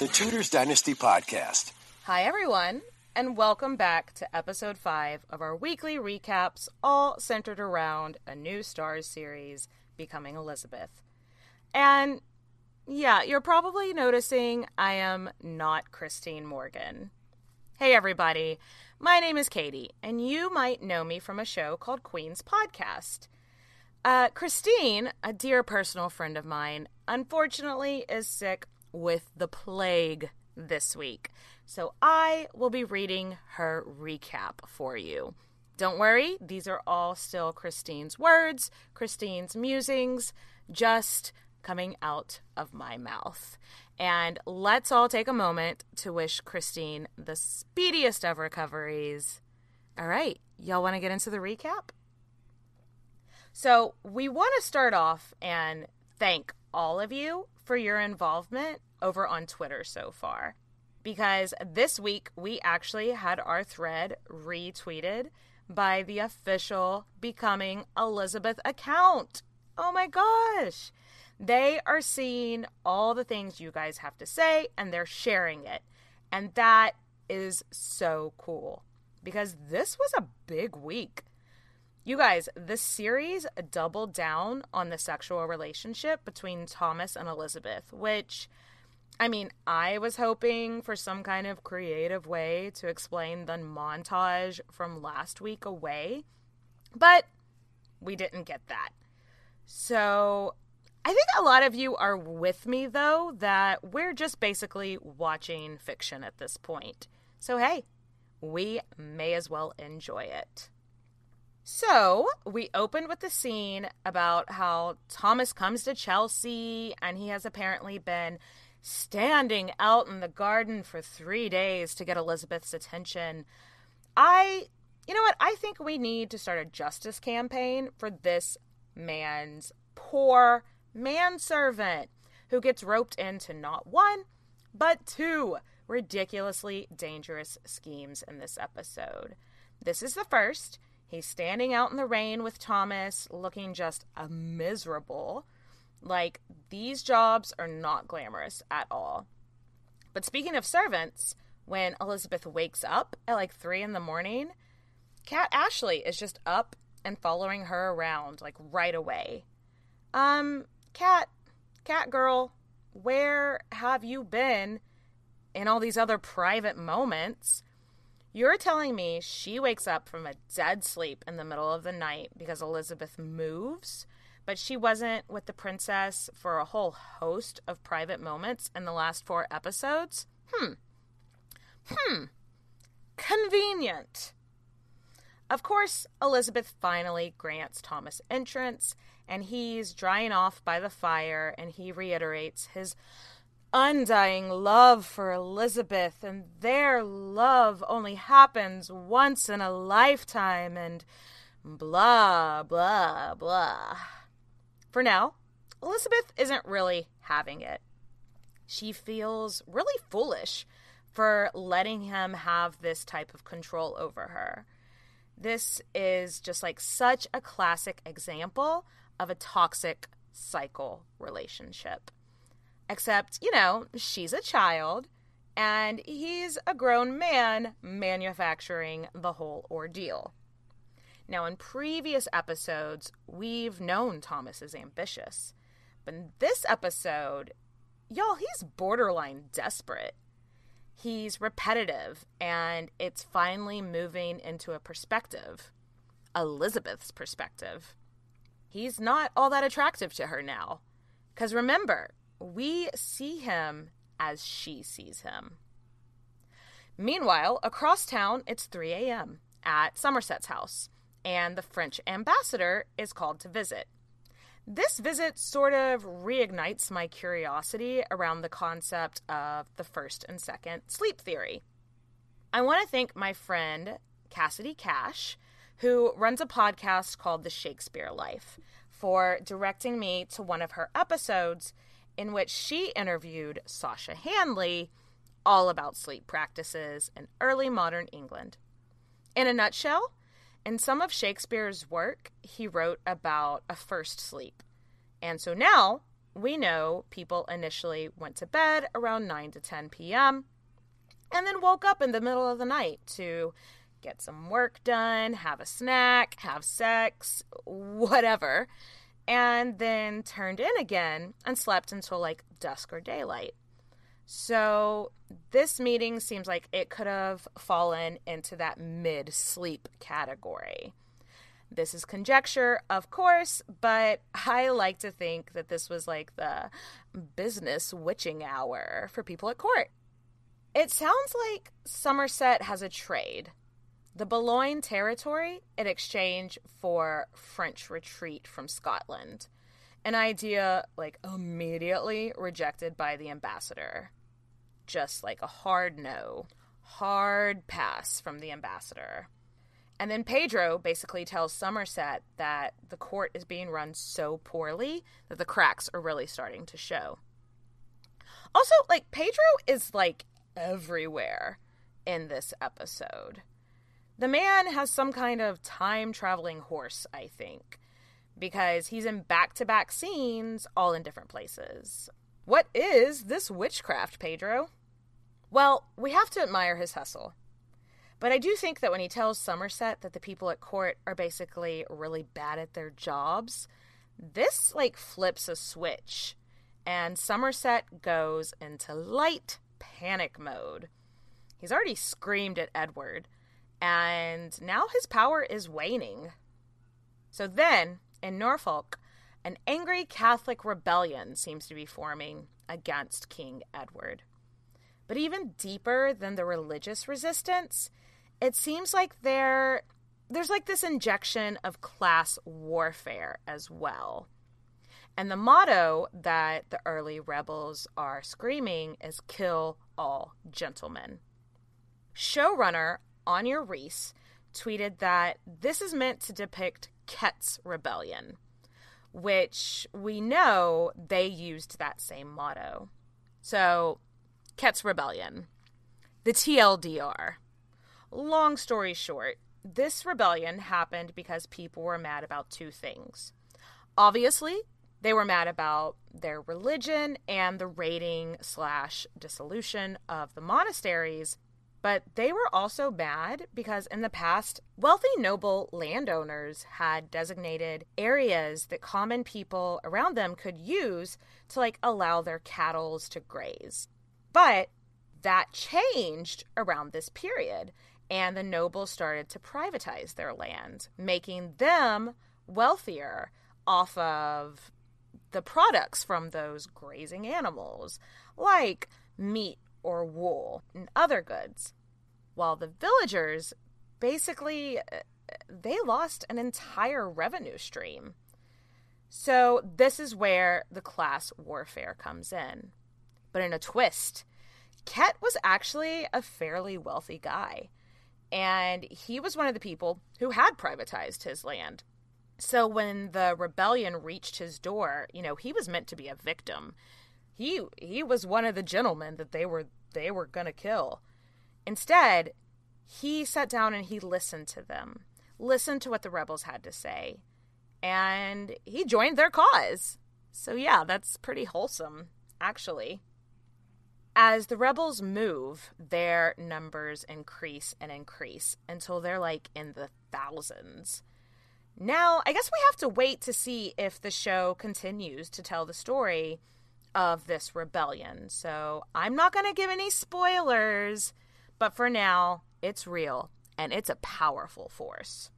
the Tudors Dynasty Podcast. Hi, everyone, and welcome back to episode five of our weekly recaps, all centered around a new Starz series, Becoming Elizabeth. And yeah, you're probably noticing I am not Christine Morgan. Hey, everybody. My name is Katie, and you might know me from a show called Queen's Podcast. Uh, Christine, a dear personal friend of mine, unfortunately is sick with the plague this week. So I will be reading her recap for you. Don't worry, these are all still Christine's words, Christine's musings, just coming out of my mouth. And let's all take a moment to wish Christine the speediest of recoveries. All right, y'all want to get into the recap? So, we want to start off and thank all of you for your involvement over on Twitter so far. Because this week we actually had our thread retweeted by the official Becoming Elizabeth account. Oh my gosh. They are seeing all the things you guys have to say and they're sharing it. And that is so cool because this was a big week. You guys, the series doubled down on the sexual relationship between Thomas and Elizabeth, which, I mean, I was hoping for some kind of creative way to explain the montage from last week away, but we didn't get that. So I think a lot of you are with me, though, that we're just basically watching fiction at this point. So, hey, we may as well enjoy it. So, we opened with the scene about how Thomas comes to Chelsea and he has apparently been standing out in the garden for three days to get Elizabeth's attention. I, you know what? I think we need to start a justice campaign for this man's poor manservant who gets roped into not one, but two ridiculously dangerous schemes in this episode. This is the first. He's standing out in the rain with Thomas, looking just a miserable. Like, these jobs are not glamorous at all. But speaking of servants, when Elizabeth wakes up at like three in the morning, Cat Ashley is just up and following her around like right away. Um, Cat, Cat Girl, where have you been in all these other private moments? You're telling me she wakes up from a dead sleep in the middle of the night because Elizabeth moves, but she wasn't with the princess for a whole host of private moments in the last four episodes? Hmm. Hmm. Convenient. Of course, Elizabeth finally grants Thomas entrance, and he's drying off by the fire, and he reiterates his undying love for Elizabeth, and their love only happens once in a lifetime, and blah, blah, blah. For now, Elizabeth isn't really having it. She feels really foolish for letting him have this type of control over her. This is just like such a classic example of a toxic cycle relationship. Except, you know, she's a child and he's a grown man manufacturing the whole ordeal. Now, in previous episodes, we've known Thomas is ambitious. But in this episode, y'all, he's borderline desperate. He's repetitive, and it's finally moving into a perspective Elizabeth's perspective. He's not all that attractive to her now. Because remember, we see him as she sees him. Meanwhile, across town, it's 3 a.m. at Somerset's house, and the French ambassador is called to visit. This visit sort of reignites my curiosity around the concept of the first and second sleep theory. I want to thank my friend Cassidy Cash, who runs a podcast called The Shakespeare Life, for directing me to one of her episodes in which she interviewed Sasha Handley all about sleep practices in early modern England. In a nutshell, in some of Shakespeare's work, he wrote about a first sleep. And so now we know people initially went to bed around 9 to 10 p.m. and then woke up in the middle of the night to get some work done, have a snack, have sex, whatever, and then turned in again and slept until like dusk or daylight. So, this meeting seems like it could have fallen into that mid sleep category. This is conjecture, of course, but I like to think that this was like the business witching hour for people at court. It sounds like Somerset has a trade. The Boulogne territory in exchange for French retreat from Scotland. An idea like immediately rejected by the ambassador. Just like a hard no, hard pass from the ambassador. And then Pedro basically tells Somerset that the court is being run so poorly that the cracks are really starting to show. Also, like, Pedro is like everywhere in this episode. The man has some kind of time traveling horse, I think, because he's in back to back scenes all in different places. What is this witchcraft, Pedro? Well, we have to admire his hustle. But I do think that when he tells Somerset that the people at court are basically really bad at their jobs, this like flips a switch and Somerset goes into light panic mode. He's already screamed at Edward, and now his power is waning. So then, in Norfolk, an angry Catholic rebellion seems to be forming against King Edward. But even deeper than the religious resistance it seems like there there's like this injection of class warfare as well. And the motto that the early rebels are screaming is kill all gentlemen. Showrunner Anya Reiss tweeted that this is meant to depict Kett's rebellion, which we know they used that same motto. So, Kett's rebellion, the TLDR. Long story short, this rebellion happened because people were mad about two things. Obviously, they were mad about their religion and the raiding slash dissolution of the monasteries, but they were also mad because in the past, wealthy noble landowners had designated areas that common people around them could use to like allow their cattle to graze. But that changed around this period and the nobles started to privatize their land, making them wealthier off of the products from those grazing animals, like meat or wool and other goods. While the villagers basically they lost an entire revenue stream. So this is where the class warfare comes in. But in a twist, Kett was actually a fairly wealthy guy and he was one of the people who had privatized his land. So when the rebellion reached his door, you know, he was meant to be a victim. He he was one of the gentlemen that they were they were going to kill. Instead, he sat down and he listened to them. Listened to what the rebels had to say. And he joined their cause. So yeah, that's pretty wholesome, actually. As the rebels move, their numbers increase and increase until they're like in the thousands. Now, I guess we have to wait to see if the show continues to tell the story of this rebellion. So I'm not going to give any spoilers, but for now, it's real and it's a powerful force.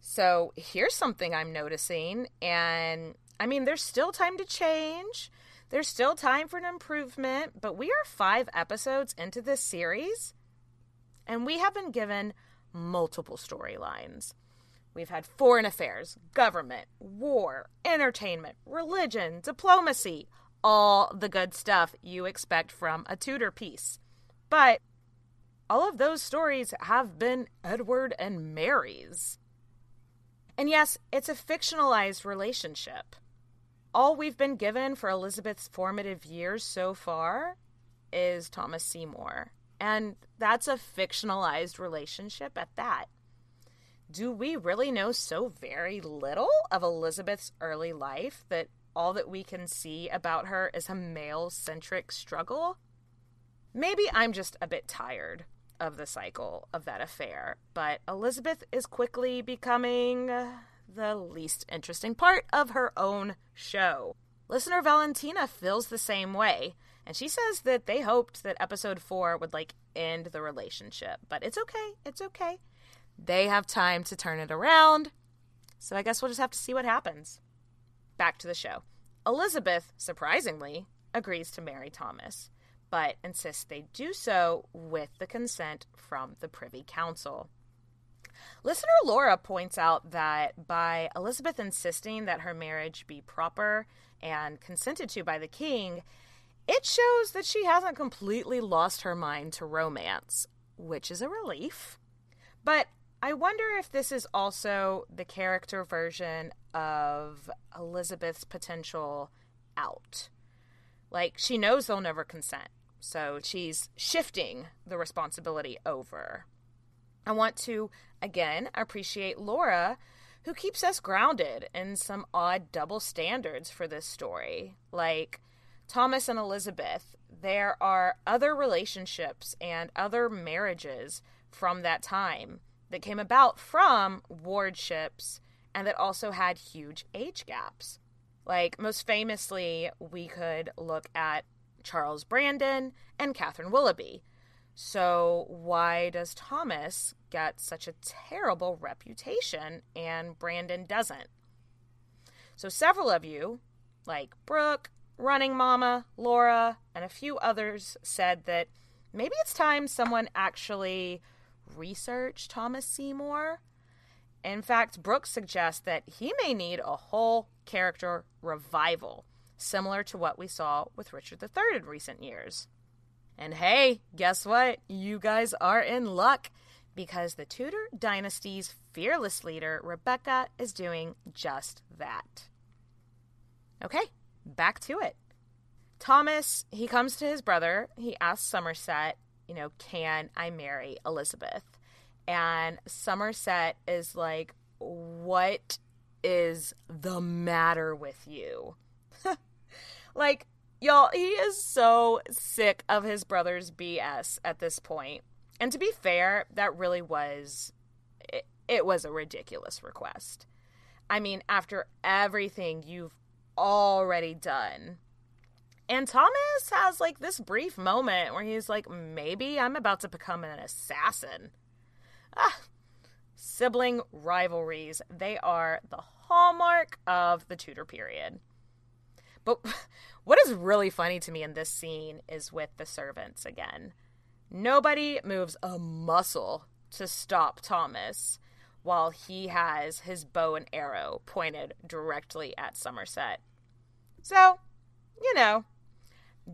So here's something I'm noticing, and I mean, there's still time to change. There's still time for an improvement, but we are five episodes into this series, and we have been given multiple storylines. We've had foreign affairs, government, war, entertainment, religion, diplomacy, all the good stuff you expect from a Tudor piece. But all of those stories have been Edward and Mary's. And yes, it's a fictionalized relationship all we've been given for Elizabeth's formative years so far is Thomas Seymour. And that's a fictionalized relationship at that. Do we really know so very little of Elizabeth's early life that all that we can see about her is a male centric struggle. Maybe I'm just a bit tired of the cycle of that affair, but Elizabeth is quickly becoming the least interesting part of her own show. Listener Valentina feels the same way, and she says that they hoped that episode 4 would like end the relationship, but it's okay. It's okay. They have time to turn it around. So I guess we'll just have to see what happens. Back to the show. Elizabeth, surprisingly, agrees to marry Thomas, but insists they do so with the consent from the Privy Council. Listener Laura points out that by Elizabeth insisting that her marriage be proper and consented to by the king, it shows that she hasn't completely lost her mind to romance, which is a relief. But I wonder if this is also the character version of Elizabeth's potential out. Like, she knows they'll never consent, so she's shifting the responsibility over. I want to, again, appreciate Laura, who keeps us grounded in some odd double standards for this story. Like, Thomas and Elizabeth, there are other relationships and other marriages from that time that came about from wardships and that also had huge age gaps. Like, most famously, we could look at Charles Brandon and Catherine Willoughby. So, why does Thomas get such a terrible reputation and Brandon doesn't? So, several of you, like Brooke, Running Mama, Laura, and a few others, said that maybe it's time someone actually research Thomas Seymour. In fact, Brooke suggests that he may need a whole character revival, similar to what we saw with Richard III in recent years. And hey, guess what? You guys are in luck because the Tudor dynasty's fearless leader, Rebecca, is doing just that. Okay, back to it. Thomas, he comes to his brother. He asks Somerset you know, can I marry Elizabeth? And Somerset is like, what is the matter with you? like, y'all, he is so sick of his brother's BS at this point. And to be fair, that really was it, it was a ridiculous request. I mean, after everything you've already done and Thomas has like this brief moment where he's like, maybe I'm about to become an assassin. Ah, sibling rivalries, they are the hallmark of the Tudor period. But what is really funny to me in this scene is with the servants again. Nobody moves a muscle to stop Thomas while he has his bow and arrow pointed directly at Somerset. So, you know,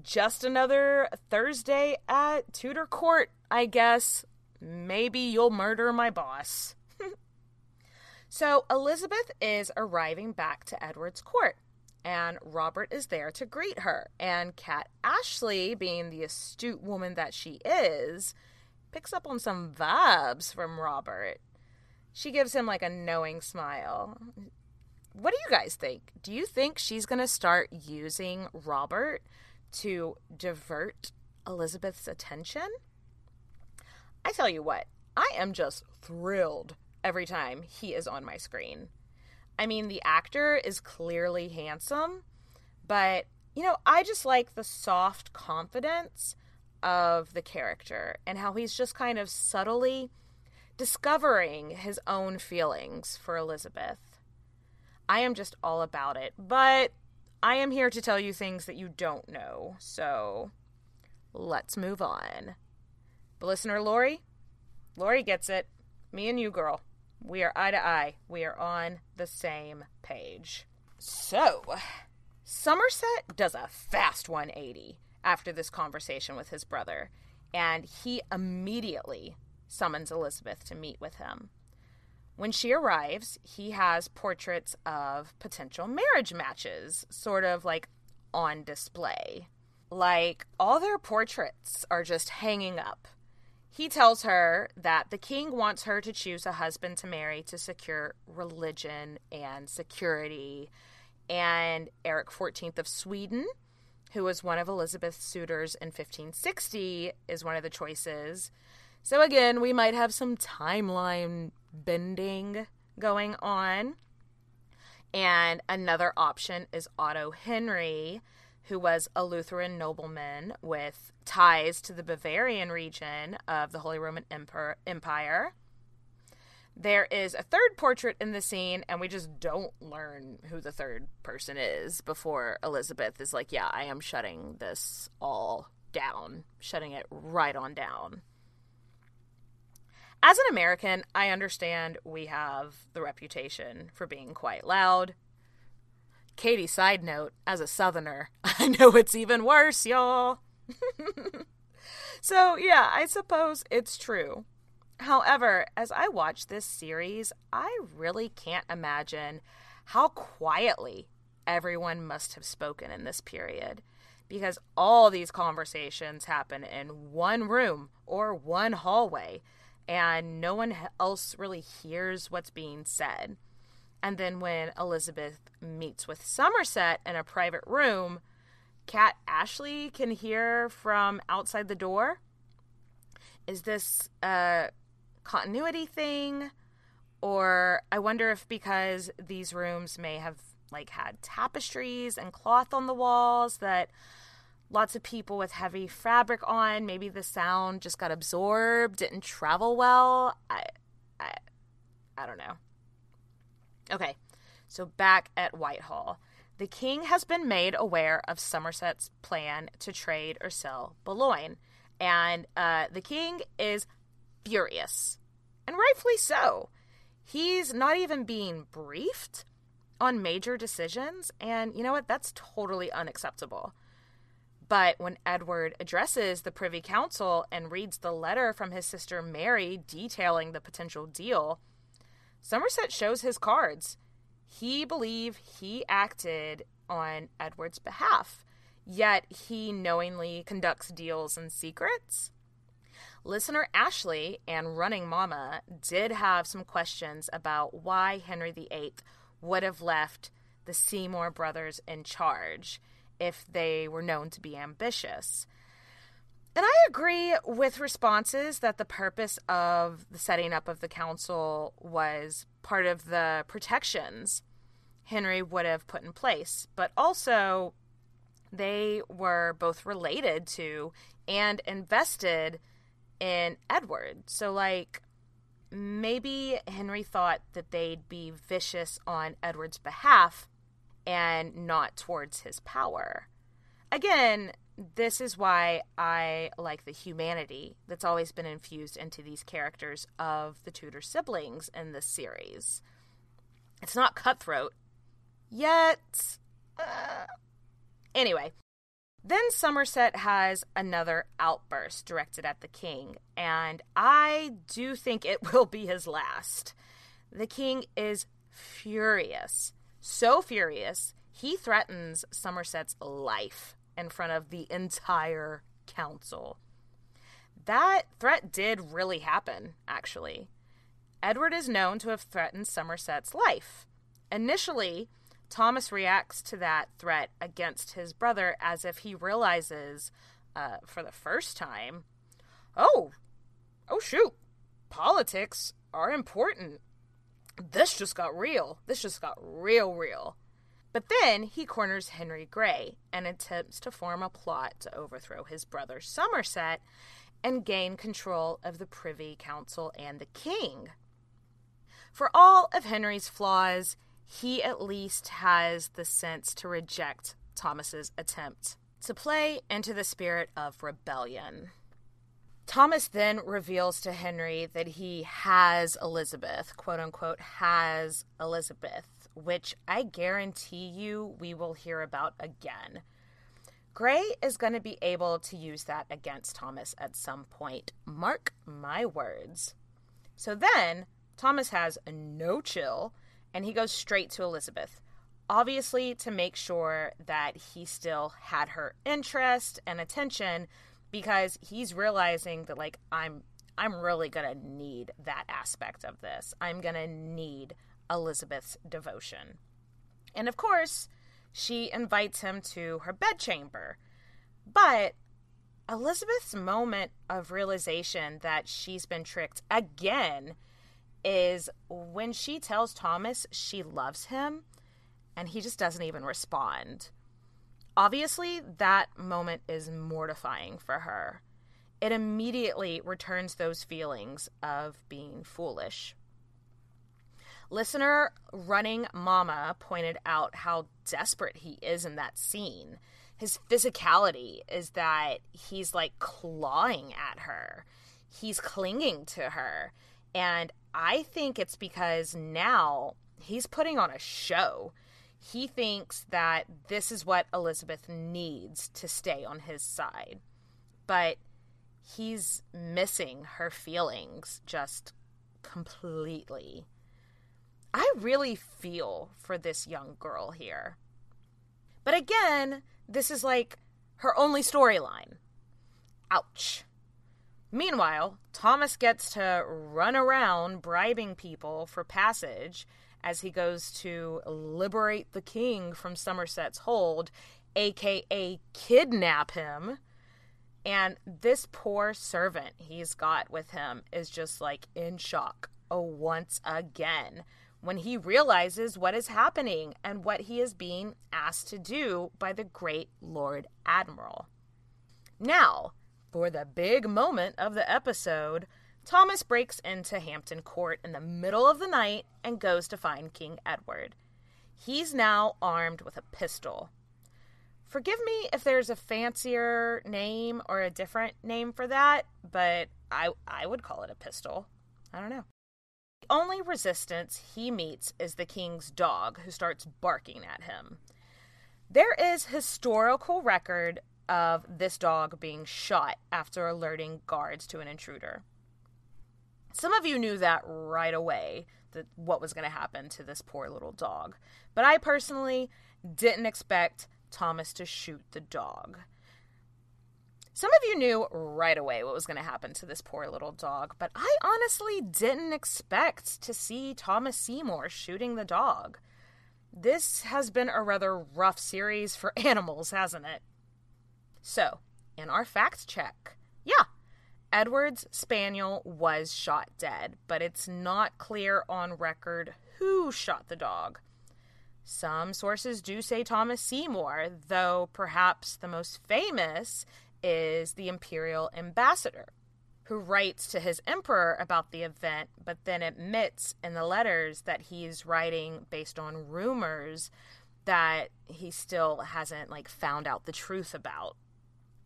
just another Thursday at Tudor Court, I guess. Maybe you'll murder my boss. so Elizabeth is arriving back to Edward's court, and Robert is there to greet her. And Cat Ashley, being the astute woman that she is, picks up on some vibes from Robert. She gives him like a knowing smile. What do you guys think? Do you think she's going to start using Robert to divert Elizabeth's attention. I tell you what, I am just thrilled every time he is on my screen. I mean, the actor is clearly handsome, but, you know, I just like the soft confidence of the character and how he's just kind of subtly discovering his own feelings for Elizabeth. I am just all about it, but I am here to tell you things that you don't know, so let's move on. But listener Lori, Lori gets it. Me and you, girl. We are eye to eye. We are on the same page. So, Somerset does a fast 180 after this conversation with his brother, and he immediately summons Elizabeth to meet with him. When she arrives, he has portraits of potential marriage matches, sort of like on display. Like, all their portraits are just hanging up. He tells her that the king wants her to choose a husband to marry to secure religion and security and Eric XIV of Sweden, who was one of Elizabeth's suitors in 1560, is one of the choices. So again, we might have some timeline bending going on. And another option is Otto Henry, who was a Lutheran nobleman with ties to the Bavarian region of the Holy Roman Empire. There is a third portrait in the scene, and we just don't learn who the third person is before Elizabeth is like, Yeah, I am shutting this all down, shutting it right on down. As an American, I understand we have the reputation for being quite loud. Katie, side note, as a Southerner, I know it's even worse, y'all. so, yeah, I suppose it's true. However, as I watch this series, I really can't imagine how quietly everyone must have spoken in this period because all these conversations happen in one room or one hallway and no one else really hears what's being said. And then when Elizabeth meets with Somerset in a private room, Cat Ashley can hear from outside the door. Is this a continuity thing? Or I wonder if because these rooms may have like had tapestries and cloth on the walls that lots of people with heavy fabric on. Maybe the sound just got absorbed, didn't travel well. I, I, I don't know. Okay, so back at Whitehall. The king has been made aware of Somerset's plan to trade or sell Boulogne, and uh, the king is furious, and rightfully so. He's not even being briefed on major decisions, and you know what? That's totally unacceptable. But when Edward addresses the Privy Council and reads the letter from his sister Mary detailing the potential deal, Somerset shows his cards. He believed he acted on Edward's behalf, yet he knowingly conducts deals in secrets. Listener Ashley and Running Mama did have some questions about why Henry VIII would have left the Seymour brothers in charge if they were known to be ambitious. And I agree with responses that the purpose of the setting up of the council was part of the protections Henry would have put in place, but also they were both related to and invested in Edward. So, like, maybe Henry thought that they'd be vicious on Edward's behalf and not towards his power. Again, this is why I like the humanity that's always been infused into these characters of the Tudor siblings in this series. It's not cutthroat yet. Uh, anyway, then Somerset has another outburst directed at the king, and I do think it will be his last. The king is furious so furious, he threatens Somerset's life in front of the entire council. That threat did really happen, actually. Edward is known to have threatened Somerset's life. Initially, Thomas reacts to that threat against his brother as if he realizes, uh, for the first time, oh, oh shoot, politics are important this just got real. This just got real, real. But then he corners Henry Grey and attempts to form a plot to overthrow his brother Somerset and gain control of the Privy Council and the king. For all of Henry's flaws, he at least has the sense to reject Thomas's attempt to play into the spirit of rebellion. Thomas then reveals to Henry that he has Elizabeth, quote unquote, has Elizabeth, which I guarantee you we will hear about again. Grey is going to be able to use that against Thomas at some point. Mark my words. So then, Thomas has no chill and he goes straight to Elizabeth, obviously to make sure that he still had her interest and attention because he's realizing that like I'm I'm really going to need that aspect of this. I'm going to need Elizabeth's devotion. And of course, she invites him to her bedchamber. But Elizabeth's moment of realization that she's been tricked again is when she tells Thomas she loves him and he just doesn't even respond. Obviously, that moment is mortifying for her. It immediately returns those feelings of being foolish. Listener Running Mama pointed out how desperate he is in that scene. His physicality is that he's like clawing at her, he's clinging to her. And I think it's because now he's putting on a show. He thinks that this is what Elizabeth needs to stay on his side. But he's missing her feelings just completely. I really feel for this young girl here. But again, this is like her only storyline. Ouch. Meanwhile, Thomas gets to run around bribing people for passage as he goes to liberate the king from Somerset's hold, aka kidnap him. And this poor servant he's got with him is just like in shock oh, once again when he realizes what is happening and what he is being asked to do by the great Lord Admiral. Now, for the big moment of the episode, Thomas breaks into Hampton Court in the middle of the night and goes to find King Edward. He's now armed with a pistol. Forgive me if there's a fancier name or a different name for that, but I I would call it a pistol. I don't know. Only resistance he meets is the king's dog, who starts barking at him. There is historical record of this dog being shot after alerting guards to an intruder. Some of you knew that right away, that what was going to happen to this poor little dog. But I personally didn't expect Thomas to shoot the dog. Some of you knew right away what was going to happen to this poor little dog, but I honestly didn't expect to see Thomas Seymour shooting the dog. This has been a rather rough series for animals, hasn't it? So, in our fact check, yeah, Edward's spaniel was shot dead, but it's not clear on record who shot the dog. Some sources do say Thomas Seymour, though perhaps the most famous is the imperial ambassador, who writes to his emperor about the event, but then admits in the letters that he's writing based on rumors that he still hasn't like found out the truth about.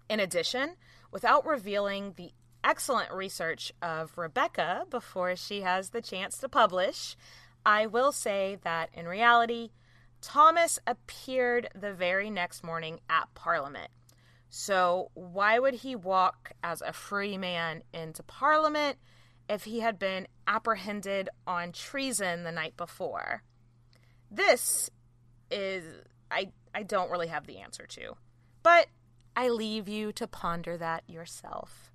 In addition, without revealing the excellent research of Rebecca before she has the chance to publish, I will say that in reality, Thomas appeared the very next morning at Parliament. So, why would he walk as a free man into Parliament if he had been apprehended on treason the night before? This is I I don't really have the answer to. But I leave you to ponder that yourself.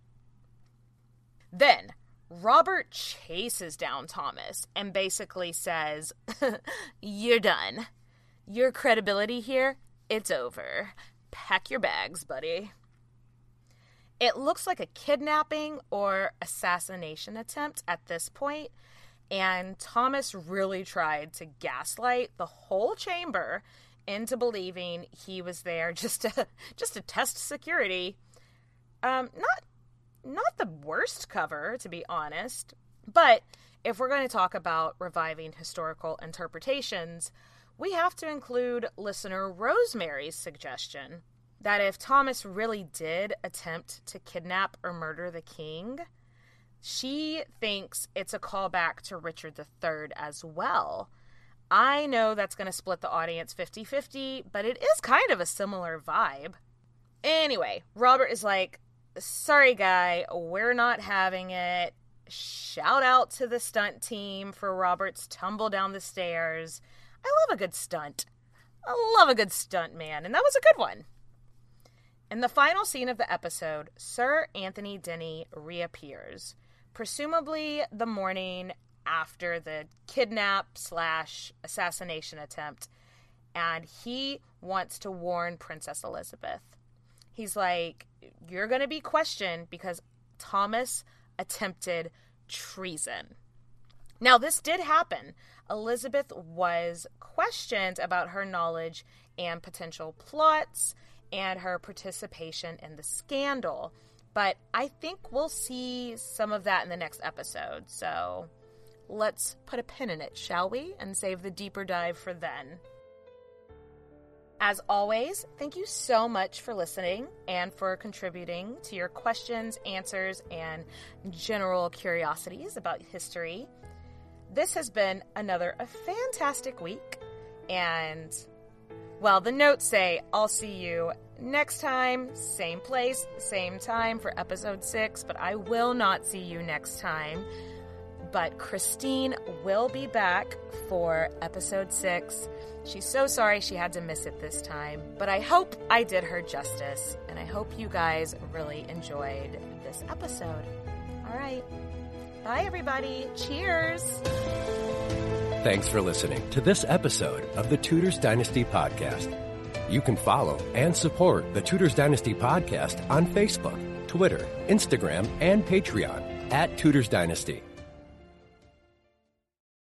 Then Robert chases down Thomas and basically says, You're done. Your credibility here, it's over. Pack your bags, buddy. It looks like a kidnapping or assassination attempt at this point, and Thomas really tried to gaslight the whole chamber into believing he was there just to just to test security. Um, not not the worst cover, to be honest, but if we're going to talk about reviving historical interpretations, we have to include listener Rosemary's suggestion that if Thomas really did attempt to kidnap or murder the king, she thinks it's a callback to Richard III as well I know that's going to split the audience 50 50, but it is kind of a similar vibe. Anyway, Robert is like, sorry, guy, we're not having it. Shout out to the stunt team for Robert's tumble down the stairs. I love a good stunt. I love a good stunt, man, and that was a good one. In the final scene of the episode, Sir Anthony Denny reappears, presumably the morning after the kidnap slash assassination attempt. and he wants to warn Princess Elizabeth. He's like, You're going to be questioned because Thomas attempted treason. Now, this did happen. Elizabeth was questioned about her knowledge and potential plots and her participation in the scandal. But I think we'll see some of that in the next episode. So let's put a pin in it, shall we? And save the deeper dive for then. As always, thank you so much for listening and for contributing to your questions, answers, and general curiosities about history. This has been another a fantastic week, and well, the notes say I'll see you next time, same place, same time for episode six, but I will not see you next time. But Christine will be back for episode six. She's so sorry she had to miss it this time, but I hope I did her justice, and I hope you guys really enjoyed this episode. All right. Bye, everybody. Cheers. Thanks for listening to this episode of the Tudors Dynasty Podcast. You can follow and support the Tudors Dynasty Podcast on Facebook, Twitter, Instagram, and Patreon at Tudors Dynasty.